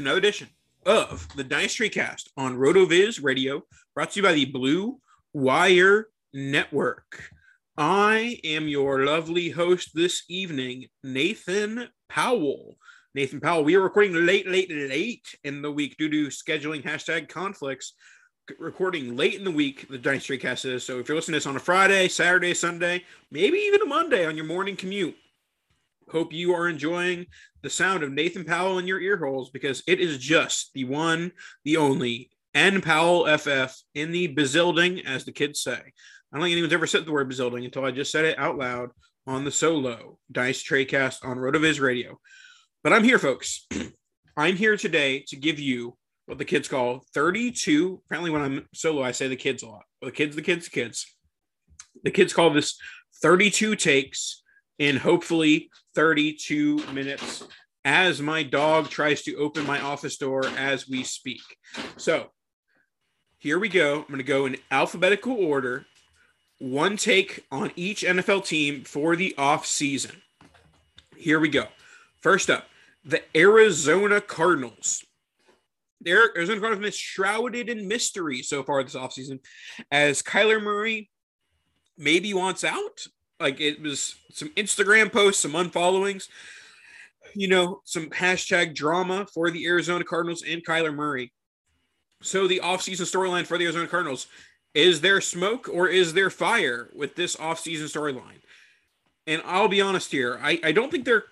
To another edition of the Dynasty Cast on RotoViz Radio, brought to you by the Blue Wire Network. I am your lovely host this evening, Nathan Powell. Nathan Powell, we are recording late, late, late in the week due to scheduling hashtag conflicts. Recording late in the week, the Dynasty Cast is. So if you're listening to this on a Friday, Saturday, Sunday, maybe even a Monday on your morning commute, hope you are enjoying the sound of Nathan Powell in your ear holes because it is just the one, the only N Powell FF in the Bazilding, as the kids say. I don't think anyone's ever said the word Bazilding until I just said it out loud on the solo Dice Tradecast on Rotoviz Radio. But I'm here, folks. I'm here today to give you what the kids call 32. Apparently, when I'm solo, I say the kids a lot. Well, the kids, the kids, the kids. The kids call this 32 takes in hopefully 32 minutes as my dog tries to open my office door as we speak. So here we go. I'm going to go in alphabetical order. One take on each NFL team for the off season. Here we go. First up, the Arizona Cardinals. The Arizona Cardinals been shrouded in mystery so far this offseason as Kyler Murray maybe wants out. Like it was some Instagram posts, some unfollowings, you know, some hashtag drama for the Arizona Cardinals and Kyler Murray. So the offseason storyline for the Arizona Cardinals is there smoke or is there fire with this offseason storyline? And I'll be honest here, I, I don't think they're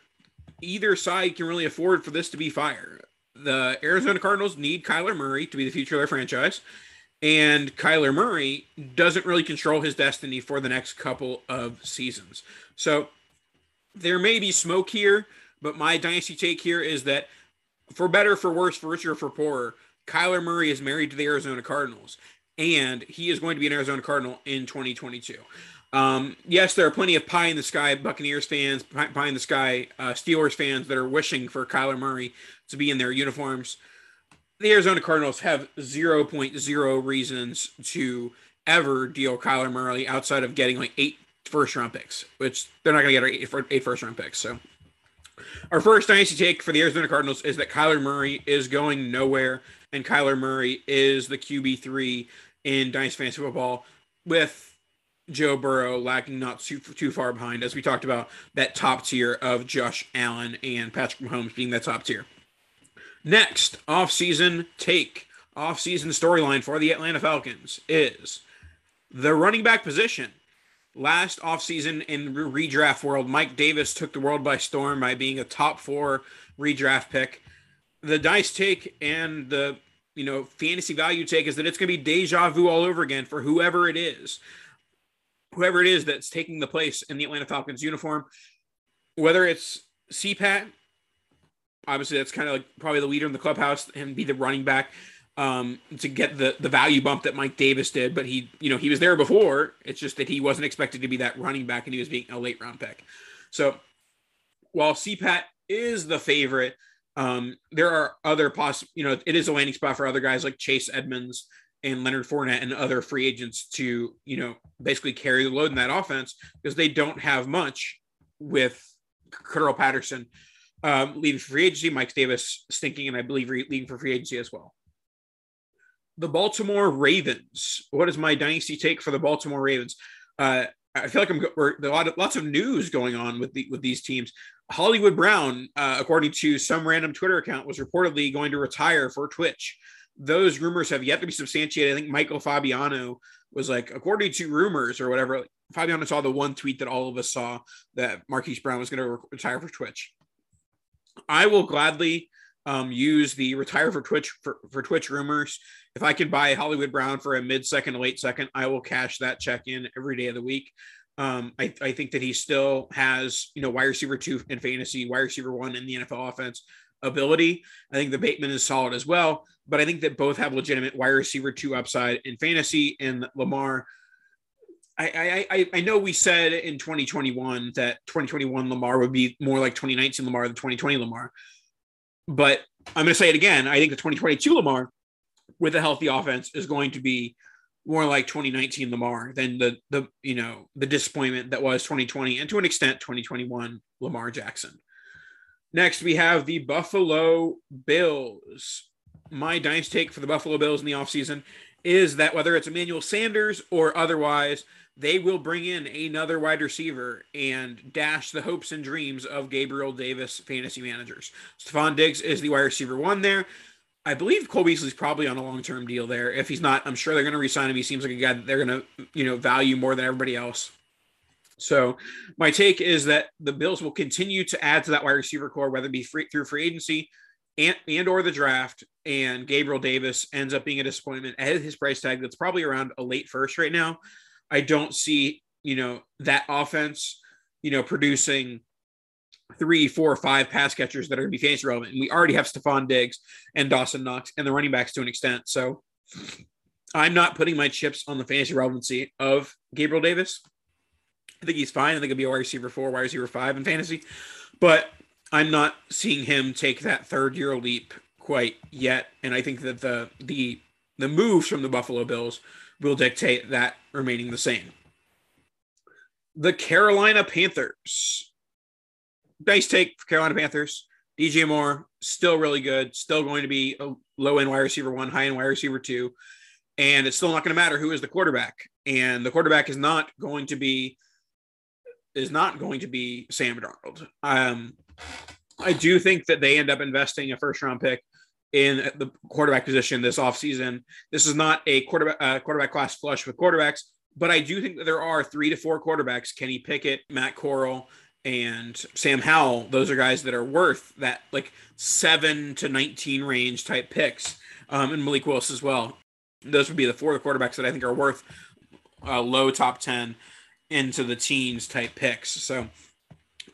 either side can really afford for this to be fire. The Arizona Cardinals need Kyler Murray to be the future of their franchise and Kyler Murray doesn't really control his destiny for the next couple of seasons. So there may be smoke here, but my dynasty take here is that for better, for worse, for richer, for poorer, Kyler Murray is married to the Arizona Cardinals, and he is going to be an Arizona Cardinal in 2022. Um, yes, there are plenty of pie in the sky Buccaneers fans, pie, in the sky uh, Steelers fans that are wishing for Kyler Murray to be in their uniforms the Arizona Cardinals have 0.0 reasons to ever deal Kyler Murray outside of getting like eight first round picks, which they're not going to get eight, eight first round picks. So, our first dynasty take for the Arizona Cardinals is that Kyler Murray is going nowhere, and Kyler Murray is the QB3 in dynasty fantasy football with Joe Burrow lacking not too, too far behind, as we talked about that top tier of Josh Allen and Patrick Mahomes being that top tier. Next, off-season take, off-season storyline for the Atlanta Falcons is the running back position. Last offseason in redraft world, Mike Davis took the world by storm by being a top four redraft pick. The dice take and the you know fantasy value take is that it's going to be deja vu all over again for whoever it is, whoever it is that's taking the place in the Atlanta Falcons uniform, whether it's CPAT obviously that's kind of like probably the leader in the clubhouse and be the running back. um, to get the the value bump that Mike Davis did, but he, you know, he was there before. It's just that he wasn't expected to be that running back, and he was being a late round pick. So while CPAT is the favorite, um, there are other possible, you know, it is a landing spot for other guys like Chase Edmonds and Leonard Fournette and other free agents to, you know, basically carry the load in that offense because they don't have much with Cordarrelle Patterson um, leaving for free agency, Mike Davis stinking, and I believe re- leaving for free agency as well the Baltimore Ravens. What is my dynasty take for the Baltimore Ravens? Uh, I feel like I'm we're, a lot of lots of news going on with the with these teams. Hollywood Brown, uh, according to some random Twitter account, was reportedly going to retire for Twitch. Those rumors have yet to be substantiated. I think Michael Fabiano was like, according to rumors or whatever. Fabiano saw the one tweet that all of us saw that Marquise Brown was going to retire for Twitch. I will gladly um, use the retire for Twitch for, for Twitch rumors. If I can buy Hollywood Brown for a mid second, late second, I will cash that check in every day of the week. Um, I, I think that he still has, you know, wide receiver two in fantasy, wide receiver one in the NFL offense ability. I think the Bateman is solid as well, but I think that both have legitimate wide receiver two upside in fantasy and Lamar. I, I, I know we said in 2021 that 2021 Lamar would be more like 2019 Lamar than 2020 Lamar. But I'm going to say it again. I think the 2022 Lamar with a healthy offense is going to be more like 2019 Lamar than the the you know the disappointment that was 2020 and to an extent 2021 Lamar Jackson. Next, we have the Buffalo Bills. My dynasty take for the Buffalo Bills in the offseason is that whether it's Emmanuel Sanders or otherwise, they will bring in another wide receiver and dash the hopes and dreams of Gabriel Davis fantasy managers. Stefon Diggs is the wide receiver one there. I believe Cole Beasley's probably on a long term deal there. If he's not, I'm sure they're going to resign him. He seems like a guy that they're going to, you know, value more than everybody else. So my take is that the Bills will continue to add to that wide receiver corps, whether it be free, through free agency and, and or the draft. And Gabriel Davis ends up being a disappointment at his price tag. That's probably around a late first right now. I don't see, you know, that offense, you know, producing three, four, five pass catchers that are going to be fantasy relevant. And we already have Stefon Diggs and Dawson Knox and the running backs to an extent. So I'm not putting my chips on the fantasy relevancy of Gabriel Davis. I think he's fine. I think he'll be a wide receiver four, wide receiver five in fantasy, but I'm not seeing him take that third year leap quite yet. And I think that the the the moves from the Buffalo Bills will dictate that remaining the same. The Carolina Panthers. Nice take for Carolina Panthers. DJ Moore, still really good, still going to be a low end wide receiver one, high end wide receiver two. And it's still not going to matter who is the quarterback. And the quarterback is not going to be is not going to be Sam Darnold. Um, I do think that they end up investing a first round pick in the quarterback position this offseason. This is not a quarterback uh, quarterback class flush with quarterbacks, but I do think that there are three to four quarterbacks: Kenny Pickett, Matt Corral, and Sam Howell. Those are guys that are worth that like seven to nineteen range type picks, um, and Malik Willis as well. Those would be the four quarterbacks that I think are worth uh, low top ten into the teens type picks. So.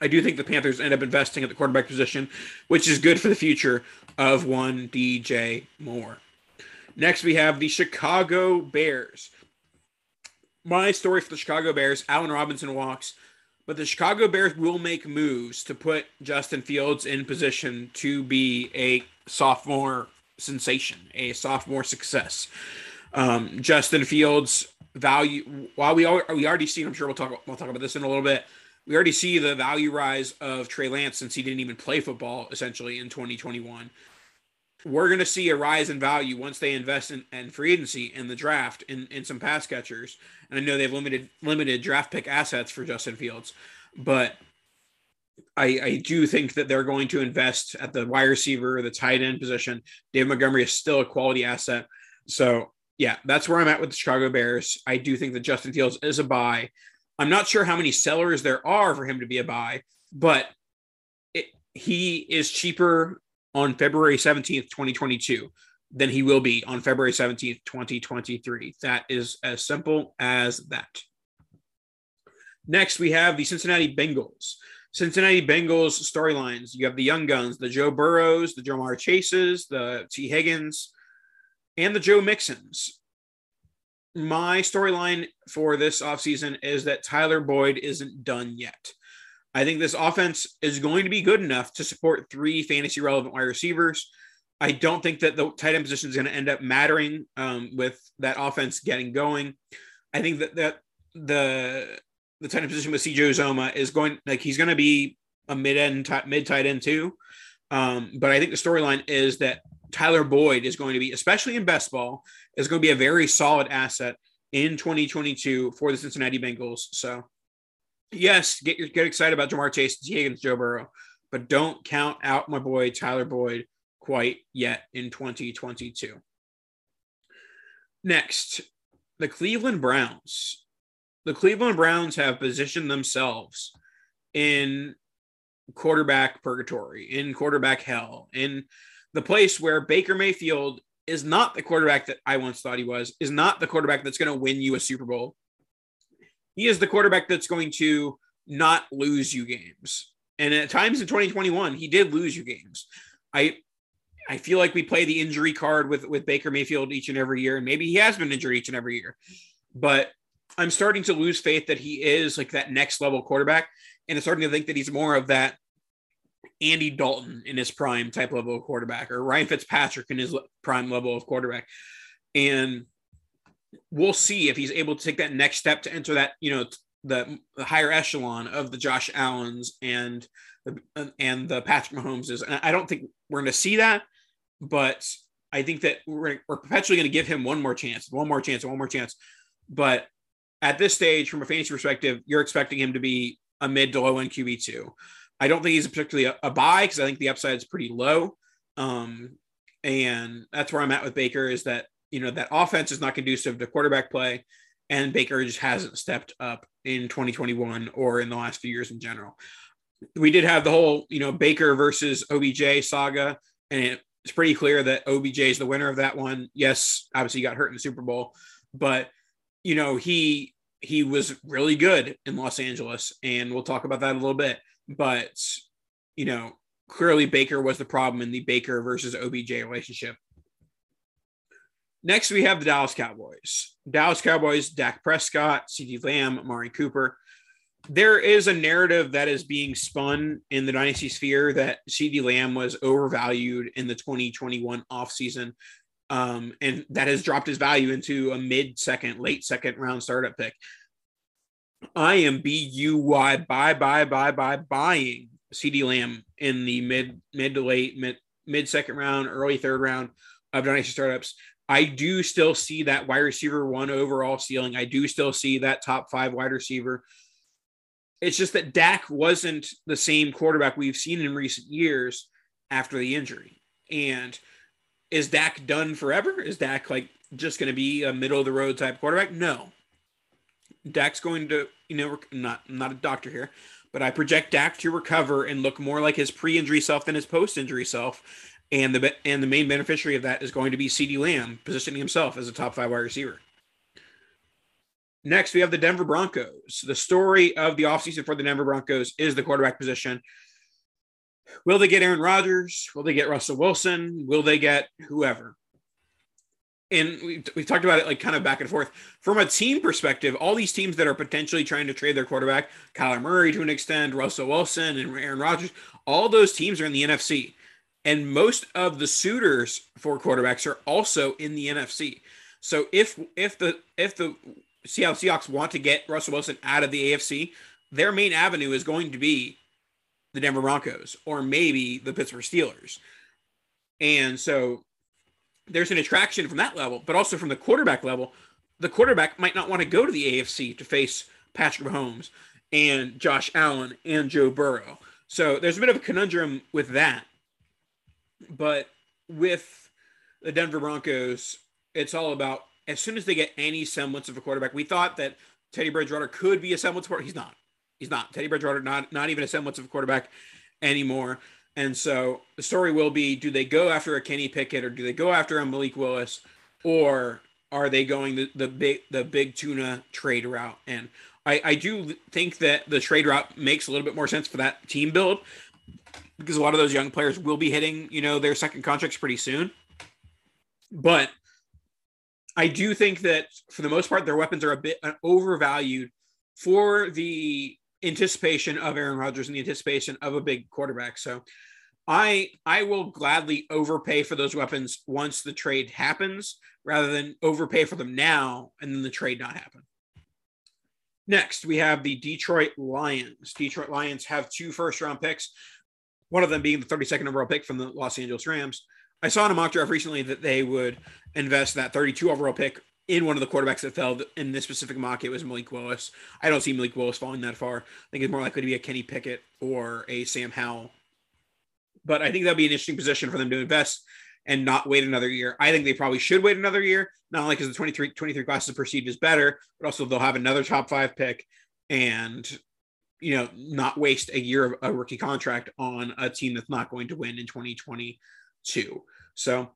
I do think the Panthers end up investing at the quarterback position, which is good for the future of one DJ Moore. Next, we have the Chicago Bears. My story for the Chicago Bears Allen Robinson walks, but the Chicago Bears will make moves to put Justin Fields in position to be a sophomore sensation, a sophomore success. Um, Justin Fields value while we we already seen, I'm sure we'll talk we'll talk about this in a little bit. We already see the value rise of Trey Lance since he didn't even play football essentially in 2021. We're going to see a rise in value once they invest in, in free agency in the draft in, in some pass catchers. And I know they've limited limited draft pick assets for Justin Fields, but I, I do think that they're going to invest at the wide receiver, or the tight end position. Dave Montgomery is still a quality asset. So yeah, that's where I'm at with the Chicago Bears. I do think that Justin Fields is a buy. I'm not sure how many sellers there are for him to be a buy, but it, he is cheaper on February 17th, 2022 than he will be on February 17th, 2023. That is as simple as that. Next, we have the Cincinnati Bengals. Cincinnati Bengals storylines. You have the young guns, the Joe Burrows, the Ja'Marr Chases, the Tee Higgins. and the Joe Mixons. My storyline for this offseason is that Tyler Boyd isn't done yet. I think this offense is going to be good enough to support three fantasy relevant wide receivers. I don't think that the tight end position is going to end up mattering um, with that offense getting going. I think that, that the the tight end position with CJ Uzomah is going like he's going to be a mid end mid tight end too. Um, but I think the storyline is that Tyler Boyd is going to be, especially in best ball, is going to be a very solid asset in 2022 for the Cincinnati Bengals. So, yes, get your, get excited about Ja'Marr Chase. Higgins, Joe Burrow, but don't count out my boy Tyler Boyd quite yet in 2022. Next, the Cleveland Browns. The Cleveland Browns have positioned themselves in quarterback purgatory, in quarterback hell, in the place where Baker Mayfield is not the quarterback that I once thought he was, is not the quarterback that's going to win you a Super Bowl. He is the quarterback that's going to not lose you games. And at times in 2021, he did lose you games. I I feel like we play the injury card with with Baker Mayfield each and every year, and maybe he has been injured each and every year. But I'm starting to lose faith that he is like that next level quarterback, and I'm starting to think that he's more of that Andy Dalton in his prime type level of quarterback or Ryan Fitzpatrick in his prime level of quarterback. And we'll see if he's able to take that next step to enter that, you know, the, the higher echelon of the Josh Allens and the, and the Patrick Mahomeses. And I don't think we're going to see that, but I think that we're, we're perpetually going to give him one more chance, one more chance, one more chance. But at this stage, from a fantasy perspective, you're expecting him to be a mid to low end QB two. I don't think he's particularly a, a buy because I think the upside is pretty low. Um, and that's where I'm at with Baker is that, you know, that offense is not conducive to quarterback play. And Baker just hasn't stepped up in 2021 or in the last few years in general. We did have the whole, you know, Baker versus OBJ saga, and it's pretty clear that OBJ is the winner of that one. Yes, obviously he got hurt in the Super Bowl, but you know, he he was really good in Los Angeles, and we'll talk about that a little bit but you know, clearly Baker was the problem in the Baker versus OBJ relationship. Next, we have the Dallas Cowboys. Dallas Cowboys, Dak Prescott, CeeDee Lamb, Amari Cooper. There is a narrative that is being spun in the dynasty sphere that CeeDee Lamb was overvalued in the 2021 offseason. Um, and that has dropped his value into a mid second, late second round startup pick. I am B U Y buy buy buy buy buying CeeDee Lamb in the mid mid to late mid mid second round, early third round of dynasty startups. I do still see that wide receiver one overall ceiling. I do still see that top five wide receiver. It's just that Dak wasn't the same quarterback we've seen in recent years after the injury. And is Dak done forever? Is Dak like just going to be a middle of the road type quarterback? No. Dak's going to, you know, not not a doctor here, but I project Dak to recover and look more like his pre-injury self than his post-injury self. And the and the main beneficiary of that is going to be CeeDee Lamb, positioning himself as a top five wide receiver. Next, we have the Denver Broncos. The story of the offseason for the Denver Broncos is the quarterback position. Will they get Aaron Rodgers? Will they get Russell Wilson? Will they get whoever? And we, we've talked about it like kind of back and forth. From a team perspective all these teams that are potentially trying to trade their quarterback kyler murray to an extent russell wilson and aaron rodgers all those teams are in the nfc and most of the suitors for quarterbacks are also in the nfc so if if the if the seattle seahawks want to get russell wilson out of the afc their main avenue is going to be the denver broncos or maybe the pittsburgh steelers. And so there's an attraction from that level, but also from the quarterback level. The quarterback might not want to go to the AFC to face Patrick Mahomes and Josh Allen and Joe Burrow. So there's a bit of a conundrum with that. But with the Denver Broncos, it's all about as soon as they get any semblance of a quarterback. We thought that Teddy Bridgewater could be a semblance of quarterback. He's not. He's not. Teddy Bridgewater not not even a semblance of a quarterback anymore. And so the story will be do they go after a Kenny Pickett or do they go after a Malik Willis or are they going the, the big the big tuna trade route? And I, I do think that the trade route makes a little bit more sense for that team build because a lot of those young players will be hitting, you know, their second contracts pretty soon. But I do think that for the most part, their weapons are a bit uh, overvalued for the anticipation of Aaron Rodgers and the anticipation of a big quarterback. So I I will gladly overpay for those weapons once the trade happens rather than overpay for them now and then the trade not happen. Next, we have the Detroit Lions. Detroit Lions have two first round picks, one of them being the 32nd overall pick from the Los Angeles Rams. I saw in a mock draft recently that they would invest that 32 overall pick in one of the quarterbacks that fell in this specific mock. It was Malik Willis. I don't see Malik Willis falling that far. I think it's more likely to be a Kenny Pickett or a Sam Howell. But I think that'd be an interesting position for them to invest and not wait another year. I think they probably should wait another year, not only because the 23, 23 class is perceived as better, but also they'll have another top five pick and you know not waste a year of a rookie contract on a team that's not going to win in 2022. So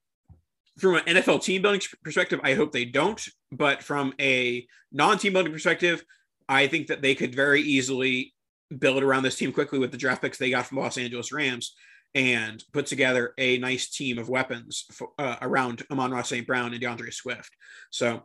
from an NFL team building perspective, I hope they don't. But from a non-team building perspective, I think that they could very easily build around this team quickly with the draft picks they got from Los Angeles Rams and put together a nice team of weapons for, uh, around Amon-Ra St. Brown and DeAndre Swift. So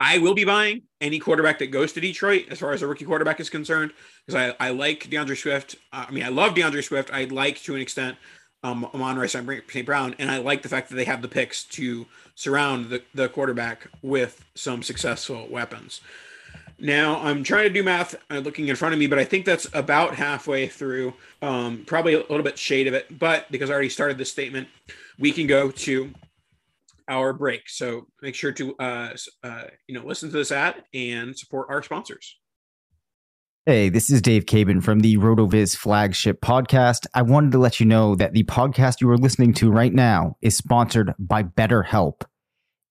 I will be buying any quarterback that goes to Detroit as far as a rookie quarterback is concerned because I, I like DeAndre Swift. Uh, I mean, I love DeAndre Swift. I like to an extent um, Amon-Ra St. Brown, and I like the fact that they have the picks to surround the, the quarterback with some successful weapons. Now I'm trying to do math uh, looking in front of me, but I think that's about halfway through. Um, probably a little bit shade of it, but because I already started this statement, we can go to our break. So make sure to uh, uh, you know listen to this ad and support our sponsors. Hey, this is Dave Caban from the RotoViz flagship podcast. I wanted to let you know that the podcast you are listening to right now is sponsored by BetterHelp.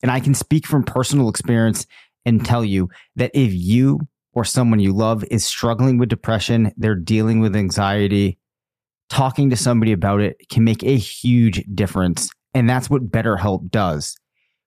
And I can speak from personal experience and tell you that if you or someone you love is struggling with depression, they're dealing with anxiety, talking to somebody about it can make a huge difference. And that's what BetterHelp does.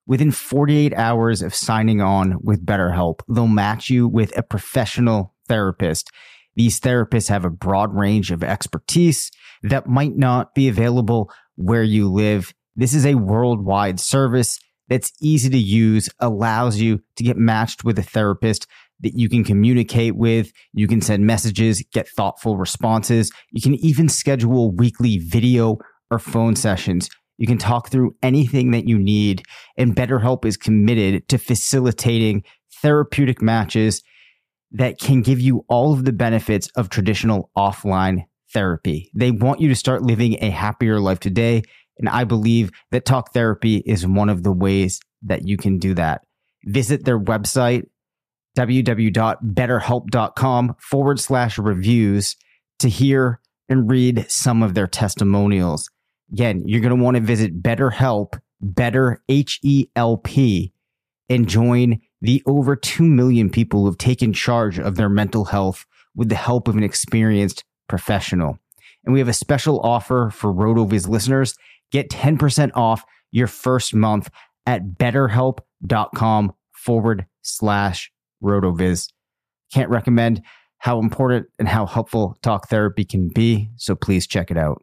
Within 48 hours of signing on with BetterHelp, they'll match you with a professional therapist. These therapists have a broad range of expertise that might not be available where you live. This is a worldwide service that's easy to use, allows you to get matched with a therapist that you can communicate with. You can send messages, get thoughtful responses. You can even schedule weekly video or phone sessions. You can talk through anything that you need. And BetterHelp is committed to facilitating therapeutic matches that can give you all of the benefits of traditional offline therapy. They want you to start living a happier life today and I believe that talk therapy is one of the ways that you can do that. Visit their website, www.betterhelp.com forward slash reviews to hear and read some of their testimonials. Again, you're going to want to visit BetterHelp, Better H E L P, and join the over 2 million people who have taken charge of their mental health with the help of an experienced professional. And we have a special offer for RotoViz listeners. Get 10% off your first month at betterhelp.com forward slash rotoviz. Can't recommend how important and how helpful talk therapy can be. So please check it out.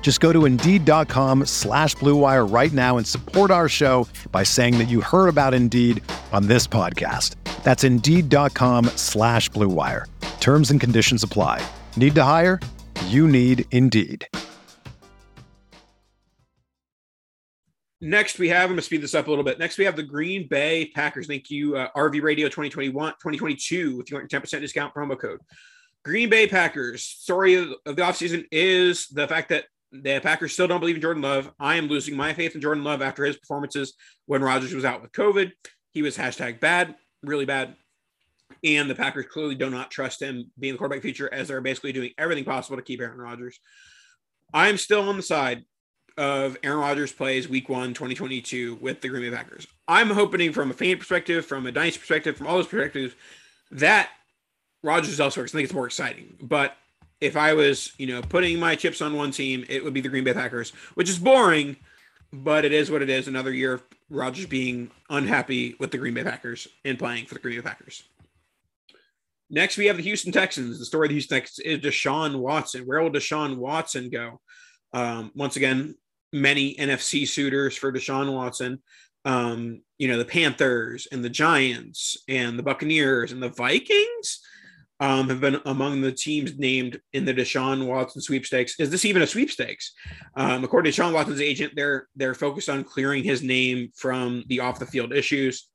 Just go to Indeed.com slash BlueWire right now and support our show by saying that you heard about Indeed on this podcast. That's Indeed.com slash BlueWire. Terms and conditions apply. Need to hire? You need Indeed. Next, we have, I'm going to speed this up a little bit. Next, we have the Green Bay Packers. Thank you, uh, RV Radio 2021, 2022 with your 10% discount promo code. Green Bay Packers story of, of the offseason is the fact that the Packers still don't believe in Jordan Love. I am losing my faith in Jordan Love after his performances when Rodgers was out with COVID. He was hashtag bad, really bad. And the Packers clearly do not trust him being the quarterback future as they're basically doing everything possible to keep Aaron Rodgers. I'm still on the side of Aaron Rodgers plays week one, 2022 with the Green Bay Packers. I'm hoping from a fan perspective, from a dynasty perspective, from all those perspectives, that Rodgers elsewhere because I think it's more exciting. But if I was, you know, putting my chips on one team, it would be the Green Bay Packers, which is boring, but it is what it is. Another year of Rodgers being unhappy with the Green Bay Packers and playing for the Green Bay Packers. Next, we have the Houston Texans. The story of the Houston Texans is Deshaun Watson. Where will Deshaun Watson go? Um, once again, many NFC suitors for Deshaun Watson. Um, you know, the Panthers and the Giants and the Buccaneers and the Vikings um, have been among the teams named in the Deshaun Watson sweepstakes. Is this even a sweepstakes? Um, according to Deshaun Watson's agent, they're they're focused on clearing his name from the off the field issues.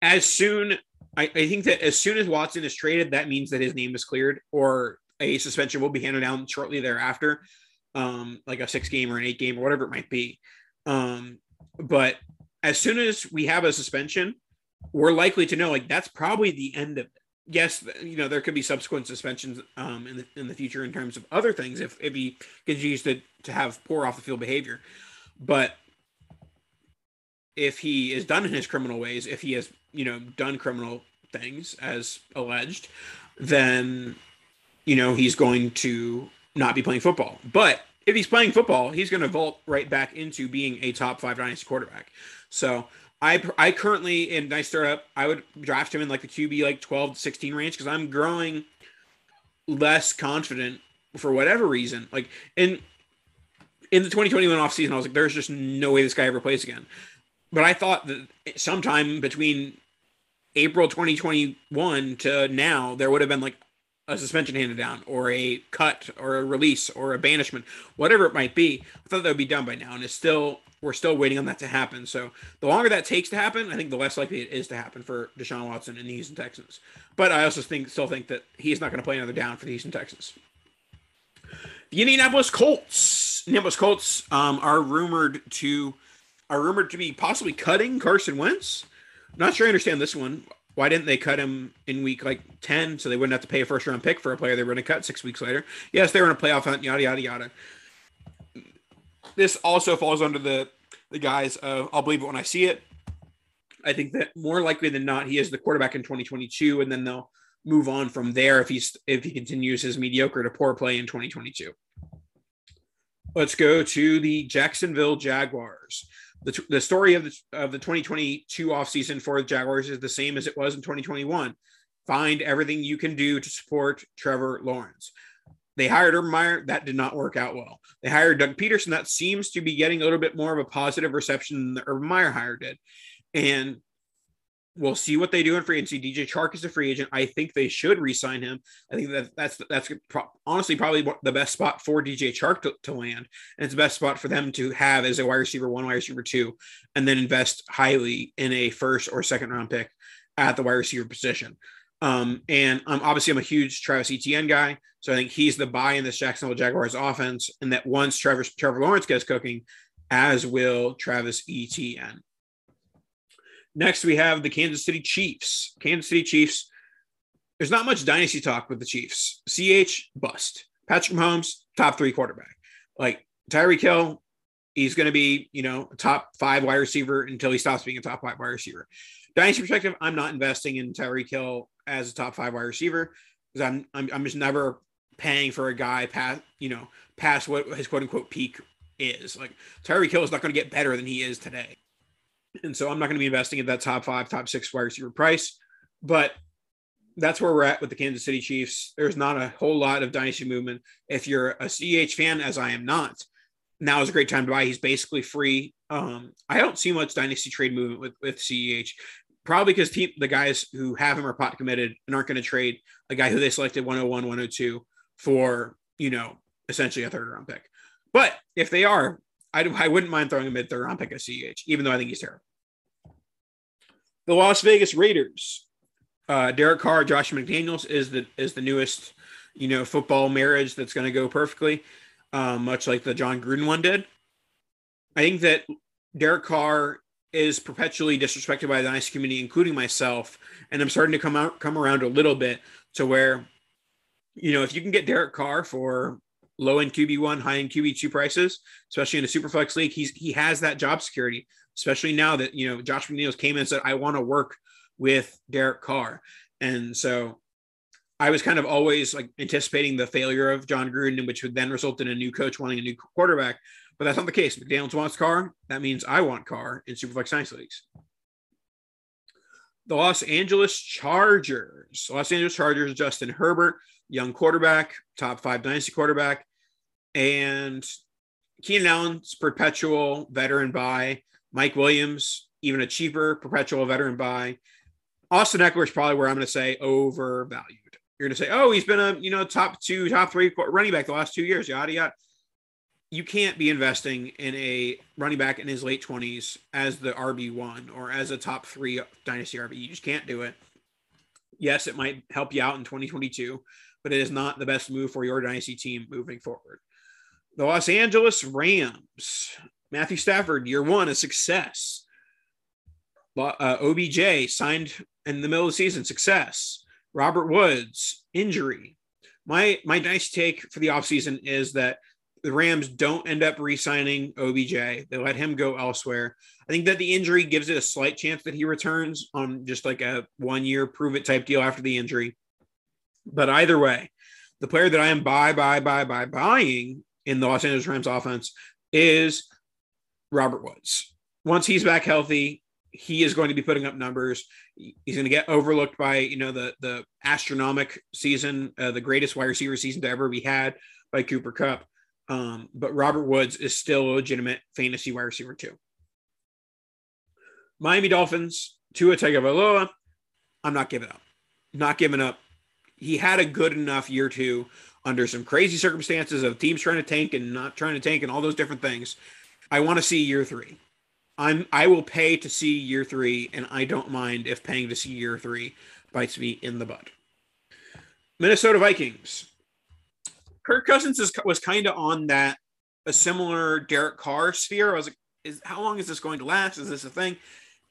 As soon, I, I think that as soon as Watson is traded, that means that his name is cleared, or a suspension will be handed down shortly thereafter, um, like a six game or an eight game or whatever it might be. Um, but as soon as we have a suspension, we're likely to know like that's probably the end of it. Yes, you know there could be subsequent suspensions um, in the in the future in terms of other things if if he continues to to have poor off the field behavior, but if he is done in his criminal ways, if he has you know done criminal things as alleged, then you know he's going to not be playing football. But if he's playing football, he's going to vault right back into being a top five dynasty quarterback. So I I currently in nice startup, I would draft him in like the QB like 12 to 16 range because I'm growing less confident for whatever reason. Like in in the 2021 offseason, I was like, there's just no way this guy ever plays again. But I thought that sometime between April 2021 to now, there would have been like a suspension handed down or a cut or a release or a banishment, whatever it might be. I thought that would be done by now, and it's still we're still waiting on that to happen. So the longer that takes to happen, I think the less likely it is to happen for Deshaun Watson and the Houston Texans. But I also think still think that he's not going to play another down for the Houston Texans. The Indianapolis Colts, Indianapolis Colts, um, are rumored to are rumored to be possibly cutting Carson Wentz. Not sure I understand this one. Why didn't they cut him in week like 10 so they wouldn't have to pay a first round pick for a player they were going to cut six weeks later? Yes, they were in a playoff hunt, yada, yada, yada. This also falls under the, the guys of I'll believe it when I see it. I think that more likely than not, he is the quarterback in 2022, and then they'll move on from there if he's if he continues his mediocre to poor play in 2022. Let's go to the Jacksonville Jaguars the, the story of the, of the 2022 offseason for the Jaguars is the same as it was in 2021. Find everything you can do to support Trevor Lawrence. They hired Urban Meyer. That did not work out well. They hired Doug Pederson. That seems to be getting a little bit more of a positive reception than the Urban Meyer hire did. And we'll see what they do in free agency. DJ Chark is a free agent. I think they should re-sign him. I think that that's that's honestly probably the best spot for DJ Chark to, to land, and it's the best spot for them to have as a wide receiver one, wide receiver two, and then invest highly in a first or second round pick at the wide receiver position. Um, and um, obviously, I'm a huge Travis Etienne guy, so I think he's the buy in this Jacksonville Jaguars offense, and that once Trevor Trevor Lawrence gets cooking, as will Travis Etienne. Next, we have the Kansas City Chiefs. Kansas City Chiefs. There's not much dynasty talk with the Chiefs. CEH bust. Patrick Mahomes, top three quarterback. Like Tyreek Hill, he's going to be, you know, top five wide receiver until he stops being a top five wide receiver. Dynasty perspective, I'm not investing in Tyreek Hill as a top five wide receiver because I'm, I'm I'm just never paying for a guy past you know past what his quote unquote peak is. Like Tyreek Hill is not going to get better than he is today. And so I'm not going to be investing at that top five, top six wide receiver price. But that's where we're at with the Kansas City Chiefs. There's not a whole lot of dynasty movement. If you're a CEH fan, as I am not, now is a great time to buy. He's basically free. Um, I don't see much dynasty trade movement with, with CEH, probably because the guys who have him are pot committed and aren't going to trade a guy who they selected 101, 102 for, you know, essentially a third round pick. But if they are, I, I wouldn't mind throwing a mid third round pick at CEH, even though I think he's terrible. The Las Vegas Raiders. Uh, Derek Carr, Josh McDaniels is the is the newest, you know, football marriage that's going to go perfectly, um, much like the Jon Gruden one did. I think that Derek Carr is perpetually disrespected by the nice community, including myself, and I'm starting to come out come around a little bit to where, you know, if you can get Derek Carr for low end QB one, high end QB two prices, especially in a super flex league, he's he has that job security, especially now that you know Josh McDaniels came in and said, I want to work with Derek Carr. And so I was kind of always like anticipating the failure of Jon Gruden, which would then result in a new coach wanting a new quarterback. But that's not the case. McDaniels wants Carr. That means I want Carr in Superflex Science Leagues. The Los Angeles Chargers. Los Angeles Chargers, Justin Herbert, young quarterback, top five dynasty quarterback. And Keenan Allen's perpetual veteran buy. Mike Williams, even a cheaper perpetual veteran buy. Austin Ekeler is probably where I'm going to say overvalued. You're going to say, oh, he's been a you know top two, top three running back the last two years, yada yada. You can't be investing in a running back in his late 20s as the RB one or as a top three dynasty RB. You just can't do it. Yes, it might help you out in 2022, but it is not the best move for your dynasty team moving forward. The Los Angeles Rams, Matthew Stafford, year one, a success. Uh, OBJ signed in the middle of the season, success. Robert Woods, injury. My my nice take for the offseason is that the Rams don't end up re-signing OBJ. They let him go elsewhere. I think that the injury gives it a slight chance that he returns on just like a one-year prove it type deal after the injury. But either way, the player that I am buy, buy, buy, buy, buying in the Los Angeles Rams offense is Robert Woods. Once he's back healthy, he is going to be putting up numbers. He's going to get overlooked by you know the the astronomic season, uh, the greatest wide receiver season to ever be had by Cooper Kupp. Um, but Robert Woods is still a legitimate fantasy wide receiver too. Miami Dolphins, Tua Tagovailoa. I'm not giving up. Not giving up. He had a good enough year two under some crazy circumstances of teams trying to tank and not trying to tank and all those different things. I want to see year three. I'm I will pay to see year three, and I don't mind if paying to see year three bites me in the butt. Minnesota Vikings. Kirk Cousins is, was kind of on that a similar Derek Carr sphere. I was like, is how long is this going to last? Is this a thing?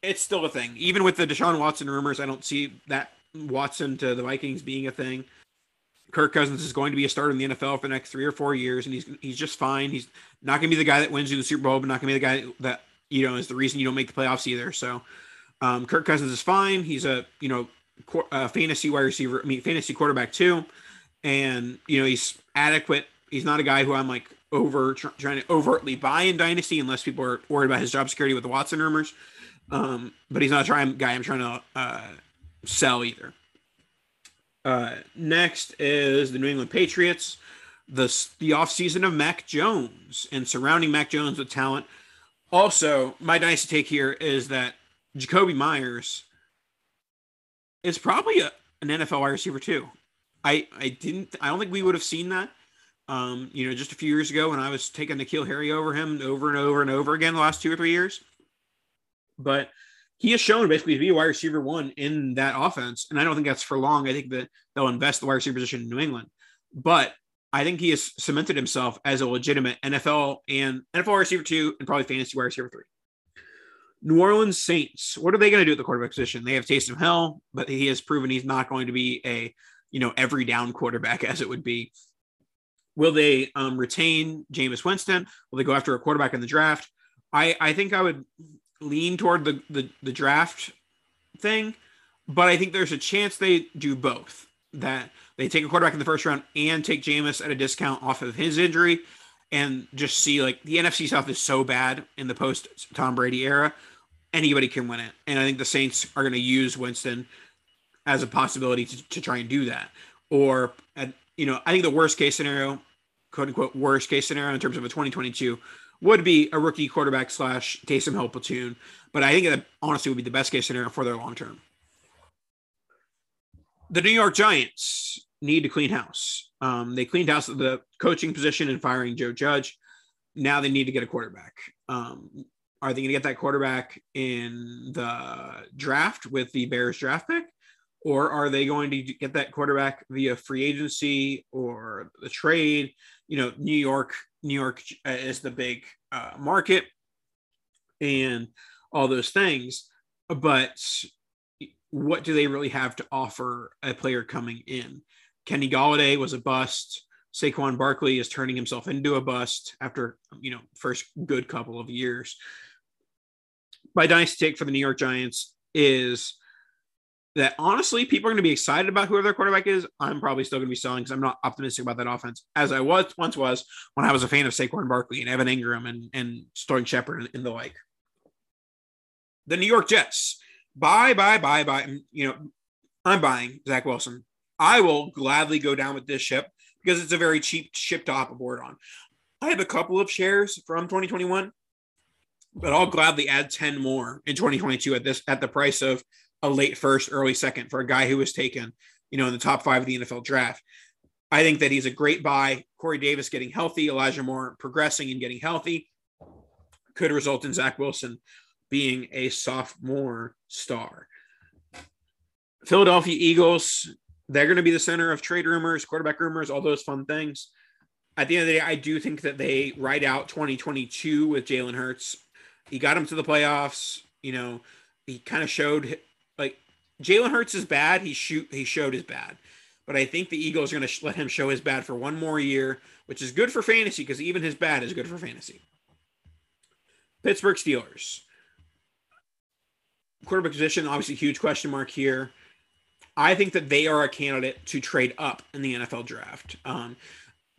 It's still a thing. Even with the Deshaun Watson rumors, I don't see that Watson to the Vikings being a thing. Kirk Cousins is going to be a starter in the NFL for the next three or four years, and he's he's just fine. He's not going to be the guy that wins you the Super Bowl, but not going to be the guy that you know is the reason you don't make the playoffs either. So, um, Kirk Cousins is fine. He's a you know qu- uh, fantasy wide receiver. I mean, fantasy quarterback too, and you know he's adequate. He's not a guy who I'm like over tr- trying to overtly buy in dynasty unless people are worried about his job security with the Watson rumors. Um, but he's not a guy I'm trying to uh, sell either. Uh, next is the New England Patriots. The, the offseason of Mac Jones and surrounding Mac Jones with talent. Also, my nice take here is that Jakobi Meyers is probably a, an NFL wide receiver too. I, I didn't I don't think we would have seen that um, you know, just a few years ago when I was taking N'Keal Harry over him over and over and over again the last two or three years. But he has shown basically to be a wide receiver one in that offense. And I don't think that's for long. I think that they'll invest the wide receiver position in New England. But I think he has cemented himself as a legitimate NFL and NFL receiver two and probably fantasy wide receiver three. New Orleans Saints. What are they going to do at the quarterback position? They have Taysom Hill, but he has proven he's not going to be a you know every down quarterback as it would be. Will they um, retain Jameis Winston? Will they go after a quarterback in the draft? I I think I would lean toward the, the, the draft thing, but I think there's a chance they do both. That they take a quarterback in the first round and take Jameis at a discount off of his injury, and just see like the NFC South is so bad in the post Tom Brady era, anybody can win it. And I think the Saints are going to use Winston as a possibility to, to try and do that. Or, at, you know, I think the worst case scenario, quote unquote, worst case scenario in terms of a 2022 would be a rookie quarterback slash Taysom Hill platoon. But I think that honestly would be the best case scenario for their long term. The New York Giants need to clean house. Um, they cleaned house the coaching position and firing Joe Judge. Now they need to get a quarterback. Um, are they going to get that quarterback in the draft with the Bears draft pick? Or are they going to get that quarterback via free agency or the trade? You know, New York, New York uh, is the big uh, market, and all those things. But what do they really have to offer a player coming in? Kenny Golladay was a bust. Saquon Barkley is turning himself into a bust after you know first good couple of years. My dynasty take for the New York Giants is that honestly, people are going to be excited about whoever their quarterback is. I'm probably still going to be selling because I'm not optimistic about that offense as I was once was when I was a fan of Saquon Barkley and Evan Engram and and Sterling Shepard and, and the like. The New York Jets, buy, buy, buy, buy. You know, I'm buying Zach Wilson. I will gladly go down with this ship because it's a very cheap ship to hop aboard on. I have a couple of shares from 2021, but I'll gladly add 10 more in 2022 at this at the price of a late first, early second for a guy who was taken, you know, in the top five of the NFL draft. I think that he's a great buy. Corey Davis getting healthy, Elijah Moore progressing and getting healthy could result in Zach Wilson being a sophomore star. Philadelphia Eagles, they're going to be the center of trade rumors, quarterback rumors, all those fun things. At the end of the day, I do think that they ride out 2022 with Jalen Hurts. He got him to the playoffs. You know, he kind of showed like Jalen Hurts is bad. He shoot he showed his bad, but I think the Eagles are going to let him show his bad for one more year, which is good for fantasy because even his bad is good for fantasy. Pittsburgh Steelers quarterback position, obviously huge question mark here. I think that they are a candidate to trade up in the NFL draft. Um,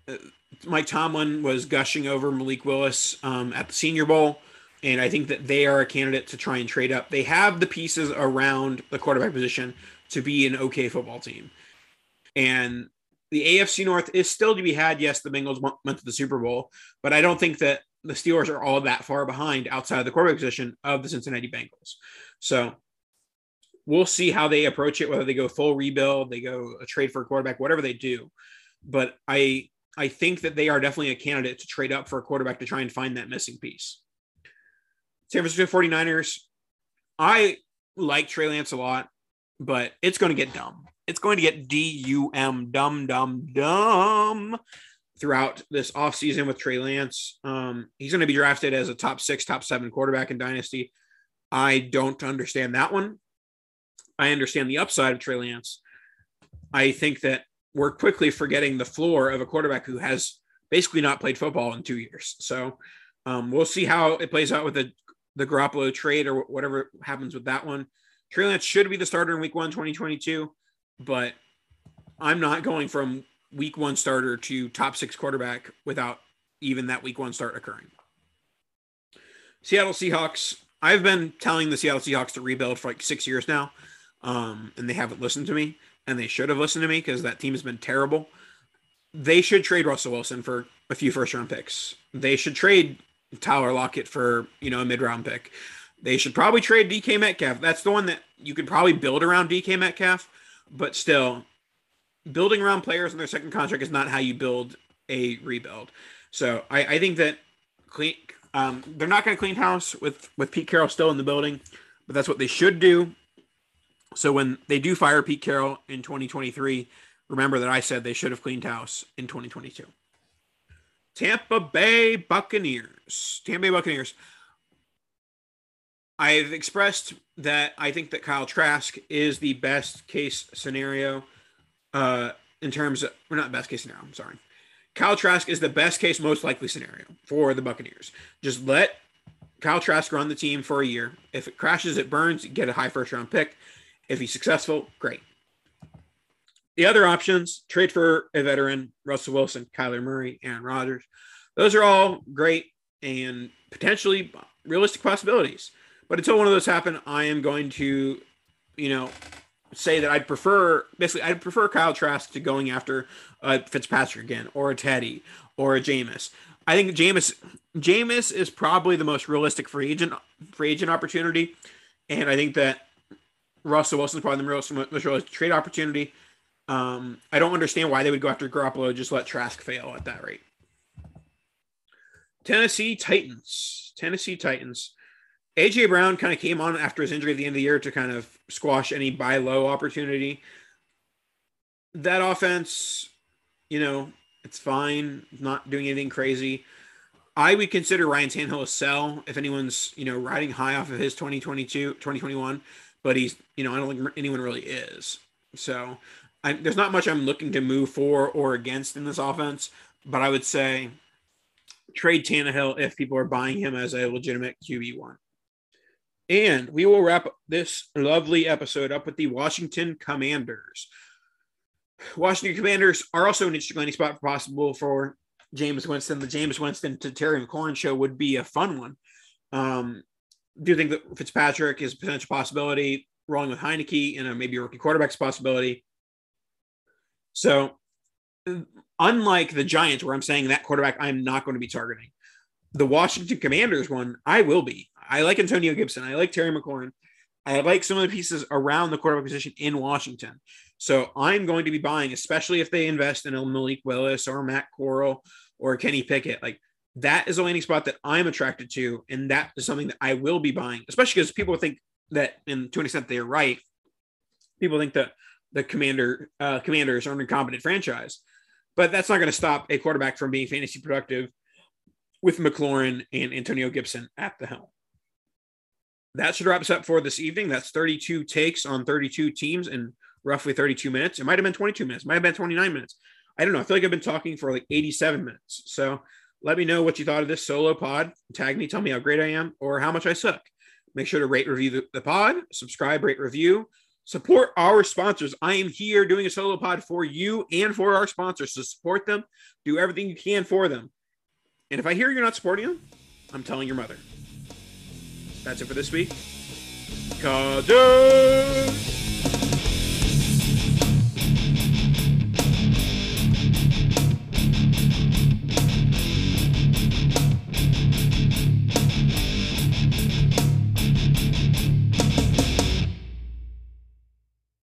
uh, Mike Tomlin was gushing over Malik Willis um, at the Senior Bowl. And I think that they are a candidate to try and trade up. They have the pieces around the quarterback position to be an okay football team. And the AFC North is still to be had. Yes, the Bengals went to the Super Bowl, but I don't think that the Steelers are all that far behind outside of the quarterback position of the Cincinnati Bengals. So we'll see how they approach it, whether they go full rebuild, they go a trade for a quarterback, whatever they do. But I I think that they are definitely a candidate to trade up for a quarterback to try and find that missing piece. San Francisco 49ers, I like Trey Lance a lot, but it's going to get dumb. It's going to get D U M, dumb, dumb, dumb throughout this offseason with Trey Lance. Um, he's going to be drafted as a top six, top seven quarterback in Dynasty. I don't understand that one. I understand the upside of Trey Lance. I think that we're quickly forgetting the floor of a quarterback who has basically not played football in two years. So um, we'll see how it plays out with the the Garoppolo trade or whatever happens with that one. Trey Lance should be the starter in week one, 2022, but I'm not going from week one starter to top six quarterback without even that week one start occurring. Seattle Seahawks. I've been telling the Seattle Seahawks to rebuild for like six years now, um, and they haven't listened to me, and they should have listened to me because that team has been terrible. They should trade Russell Wilson for a few first round picks. They should trade Tyler Lockett for you know a mid round pick. They should probably trade DK Metcalf. That's the one that you could probably build around DK Metcalf, but still, building around players in their second contract is not how you build a rebuild. So I, I think that clean. Um, they're not going to clean house with with Pete Carroll still in the building, but that's what they should do. So when they do fire Pete Carroll in 2023, remember that I said they should have cleaned house in 2022. Tampa Bay Buccaneers. Tampa Bay Buccaneers. I've expressed that I think that Kyle Trask is the best case scenario uh, in terms of, or not best case scenario, I'm sorry. Kyle Trask is the best case, most likely scenario for the Buccaneers. Just let Kyle Trask run the team for a year. If it crashes, it burns, get a high first round pick. If he's successful, great. The other options trade for a veteran, Russell Wilson, Kyler Murray, Aaron Rodgers. Those are all great and potentially realistic possibilities. But until one of those happen, I am going to, you know, say that I'd prefer basically I'd prefer Kyle Trask to going after uh, Fitzpatrick again or a Teddy or a Jameis. I think Jameis Jameis is probably the most realistic free agent free agent opportunity, and I think that Russell Wilson is probably the most, most realistic trade opportunity. Um, I don't understand why they would go after Garoppolo, just let Trask fail at that rate. Tennessee Titans. Tennessee Titans. AJ Brown kind of came on after his injury at the end of the year to kind of squash any buy low opportunity. That offense, you know, it's fine, not doing anything crazy. I would consider Ryan Tannehill a sell if anyone's, you know, riding high off of his 2022, 2021, but he's, you know, I don't think anyone really is. So I, there's not much I'm looking to move for or against in this offense, but I would say trade Tannehill if people are buying him as a legitimate QB1. And we will wrap this lovely episode up with the Washington Commanders. Washington Commanders are also an interesting landing spot for possible for Jameis Winston. The Jameis Winston to Terry McLaurin show would be a fun one. Um, do you think that Fitzpatrick is a potential possibility? Rolling with Heinicke and a maybe rookie quarterback's possibility. So, unlike the Giants, where I'm saying that quarterback I'm not going to be targeting, the Washington Commanders one I will be. I like Antonio Gibson. I like Terry McLaurin. I like some of the pieces around the quarterback position in Washington. So I'm going to be buying, especially if they invest in a Malik Willis or Matt Corral or Kenny Pickett. Like that is a landing spot that I'm attracted to, and that is something that I will be buying, especially because people think that, and to an extent, they're right. People think that the commander uh, commanders are an incompetent franchise, but that's not going to stop a quarterback from being fantasy productive with McLaurin and Antonio Gibson at the helm. That should wrap us up for this evening. That's 32 takes on 32 teams in roughly 32 minutes. It might have been 22 minutes, might have been 29 minutes. I don't know. I feel like I've been talking for like 87 minutes. So let me know what you thought of this solo pod. Tag me, tell me how great I am or how much I suck. Make sure to rate, review the, the pod, subscribe, rate, review, support our sponsors. I am here doing a solo pod for you and for our sponsors. So support them, do everything you can for them. And if I hear you're not supporting them, I'm telling your mother. That's it for this week. Cause